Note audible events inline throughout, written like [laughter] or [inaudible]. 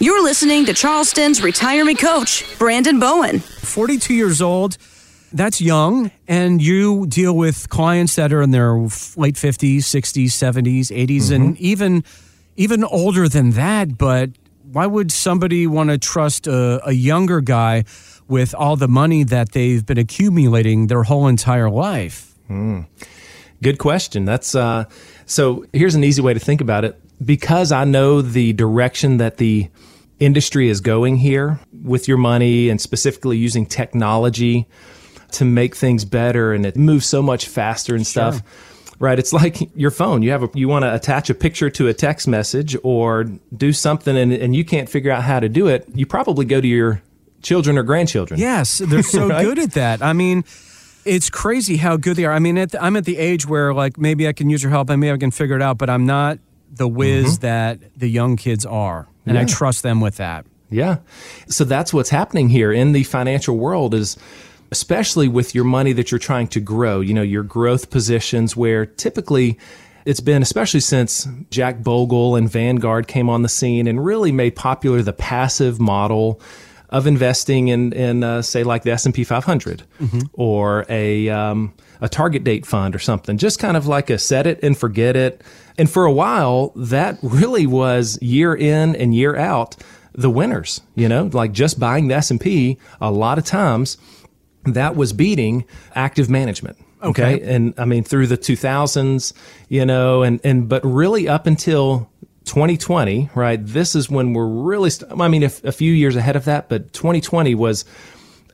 You're listening to Charleston's retirement coach, Brandon Bowen. 42 years old, that's young, and you deal with clients that are in their late 50s, 60s, 70s, 80s, mm-hmm. and even even older than that. But why would somebody want to trust a, a younger guy with all the money that they've been accumulating their whole entire life? Mm. Good question. That's uh, so. Here's an easy way to think about it. Because I know the direction that the industry is going here with your money and specifically using technology to make things better and it moves so much faster and sure. stuff right? It's like your phone. You have a you want to attach a picture to a text message or do something and, and you can't figure out how to do it you probably go to your children or grandchildren. Yes they're so [laughs] right? good at that. I mean it's crazy how good they are. I mean at the, i'm at the age where like maybe i can use your help and maybe i can figure it out but i'm not the whiz mm-hmm. that the young kids are and yeah. I trust them with that. Yeah. So that's what's happening here in the financial world is especially with your money that you're trying to grow, you know, your growth positions where typically it's been especially since Jack Bogle and Vanguard came on the scene and really made popular the passive model of investing in, in uh, say like the S&P 500 mm-hmm. or a um, a target date fund or something just kind of like a set it and forget it and for a while, that really was year in and year out the winners, you know, like just buying the S&P a lot of times that was beating active management. Okay. okay. And I mean, through the 2000s, you know, and, and, but really up until 2020, right? This is when we're really, st- I mean, if, a few years ahead of that, but 2020 was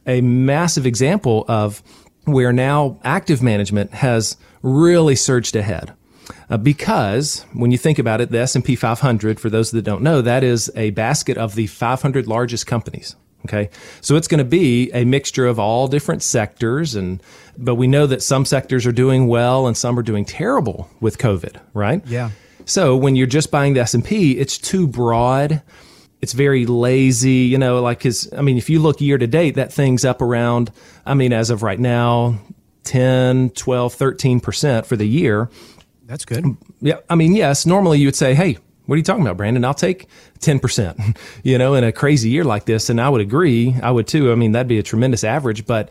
a massive example of where now active management has really surged ahead uh, because when you think about it, the S&P 500, for those that don't know, that is a basket of the 500 largest companies. Okay. So it's going to be a mixture of all different sectors. And, but we know that some sectors are doing well and some are doing terrible with COVID, right? Yeah. So when you're just buying the S&P, it's too broad. It's very lazy, you know, like his, I mean, if you look year to date, that thing's up around, I mean, as of right now, 10, 12, 13% for the year. That's good. Yeah. I mean, yes, normally you would say, hey, what are you talking about, Brandon? I'll take 10%, [laughs] you know, in a crazy year like this. And I would agree. I would too. I mean, that'd be a tremendous average. But,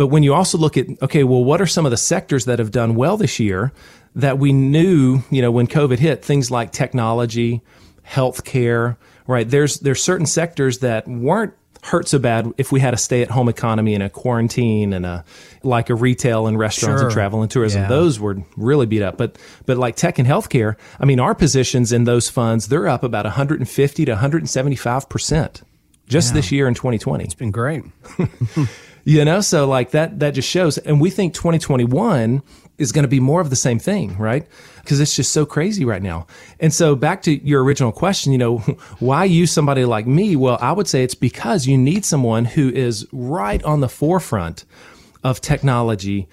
but when you also look at, okay, well, what are some of the sectors that have done well this year that we knew, you know, when COVID hit, things like technology, healthcare, right? There's, there's certain sectors that weren't hurt so bad if we had a stay at home economy and a quarantine and a like a retail and restaurants sure. and travel and tourism. Yeah. Those were really beat up. But but like tech and healthcare, I mean our positions in those funds, they're up about 150 to 175 percent just yeah. this year in 2020. It's been great. [laughs] you know, so like that that just shows and we think 2021 is going to be more of the same thing, right? Because it's just so crazy right now. And so back to your original question, you know, [laughs] why use somebody like me? Well, I would say it's because you need someone who is right on the forefront of technology,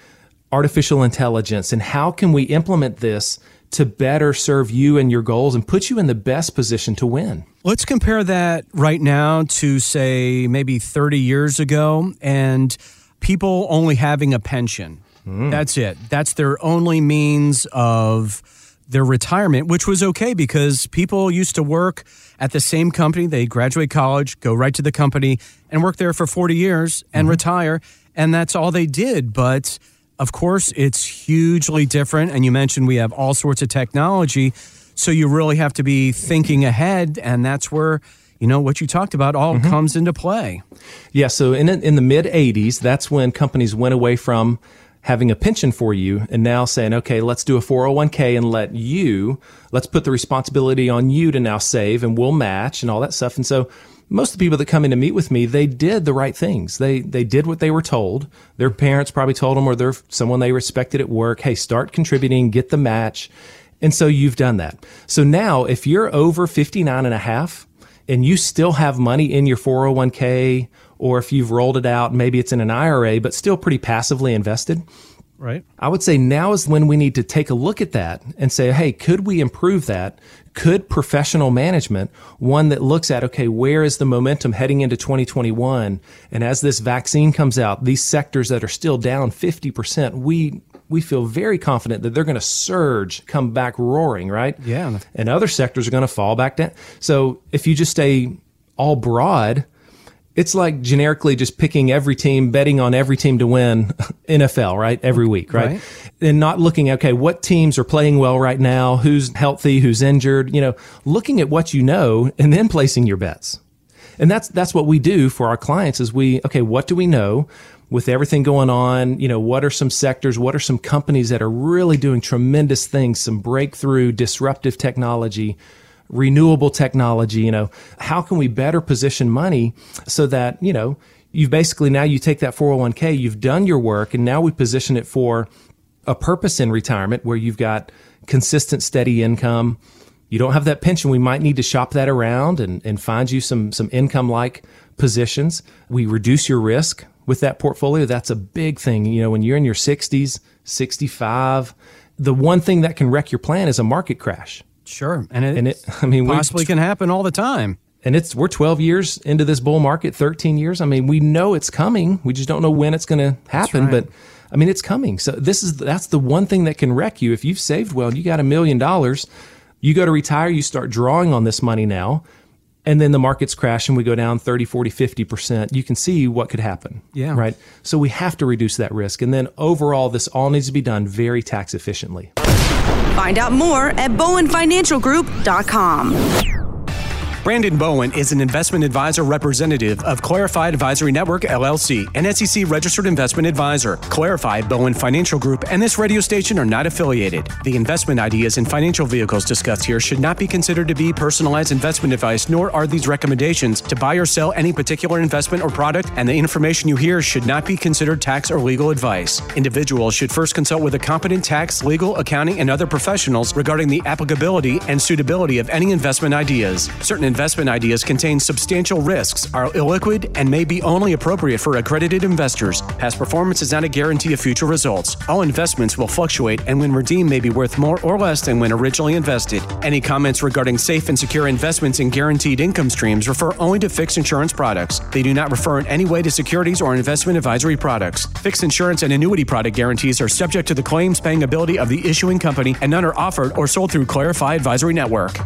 artificial intelligence, and how can we implement this to better serve you and your goals and put you in the best position to win. Let's compare that right now to, say, maybe 30 years ago and people only having a pension. Mm. That's it. That's their only means of their retirement, which was okay because people used to work at the same company. They graduate college, go right to the company, and work there for 40 years and mm-hmm. retire. And that's all they did. But of course, it's hugely different. And you mentioned we have all sorts of technology. So you really have to be thinking ahead. And that's where you know what you talked about all mm-hmm. comes into play. Yeah, so in in the mid 80s, that's when companies went away from having a pension for you and now saying, okay, let's do a 401k and let you, let's put the responsibility on you to now save and we'll match and all that stuff. And so most of the people that come in to meet with me, they did the right things. They, they did what they were told. Their parents probably told them or they're someone they respected at work. Hey, start contributing, get the match. And so you've done that. So now if you're over 59 and a half and you still have money in your 401k or if you've rolled it out, maybe it's in an IRA, but still pretty passively invested. Right. I would say now is when we need to take a look at that and say, hey, could we improve that? Could professional management, one that looks at, okay, where is the momentum heading into 2021? And as this vaccine comes out, these sectors that are still down 50%, we, we feel very confident that they're going to surge, come back roaring, right? Yeah. And other sectors are going to fall back down. So if you just stay all broad, it's like generically just picking every team, betting on every team to win [laughs] NFL, right? Every week, right? right? And not looking, okay, what teams are playing well right now? Who's healthy? Who's injured? You know, looking at what you know and then placing your bets. And that's, that's what we do for our clients is we, okay, what do we know? With everything going on, you know, what are some sectors? What are some companies that are really doing tremendous things, some breakthrough disruptive technology? Renewable technology, you know, how can we better position money so that, you know, you've basically now you take that 401k, you've done your work, and now we position it for a purpose in retirement where you've got consistent, steady income. You don't have that pension. We might need to shop that around and, and find you some, some income like positions. We reduce your risk with that portfolio. That's a big thing. You know, when you're in your 60s, 65, the one thing that can wreck your plan is a market crash. Sure, and it, and it [laughs] I mean, possibly can happen all the time. And it's we're 12 years into this bull market, 13 years. I mean, we know it's coming. We just don't know when it's going to happen, right. but I mean, it's coming. So this is that's the one thing that can wreck you. If you've saved well, you got a million dollars, you go to retire, you start drawing on this money now, and then the markets crash and we go down 30, 40, 50%. You can see what could happen. Yeah. Right? So we have to reduce that risk. And then overall, this all needs to be done very tax efficiently. Find out more at bowenfinancialgroup.com. Brandon Bowen is an investment advisor representative of Clarified Advisory Network LLC, an SEC registered investment advisor. Clarified Bowen Financial Group and this radio station are not affiliated. The investment ideas and financial vehicles discussed here should not be considered to be personalized investment advice, nor are these recommendations to buy or sell any particular investment or product, and the information you hear should not be considered tax or legal advice. Individuals should first consult with a competent tax, legal, accounting, and other professionals regarding the applicability and suitability of any investment ideas. Certain investment ideas contain substantial risks, are illiquid, and may be only appropriate for accredited investors. Past performance is not a guarantee of future results. All investments will fluctuate and when redeemed may be worth more or less than when originally invested. Any comments regarding safe and secure investments in guaranteed income streams refer only to fixed insurance products. They do not refer in any way to securities or investment advisory products. Fixed insurance and annuity product guarantees are subject to the claims paying ability of the issuing company and none are offered or sold through Clarify Advisory Network.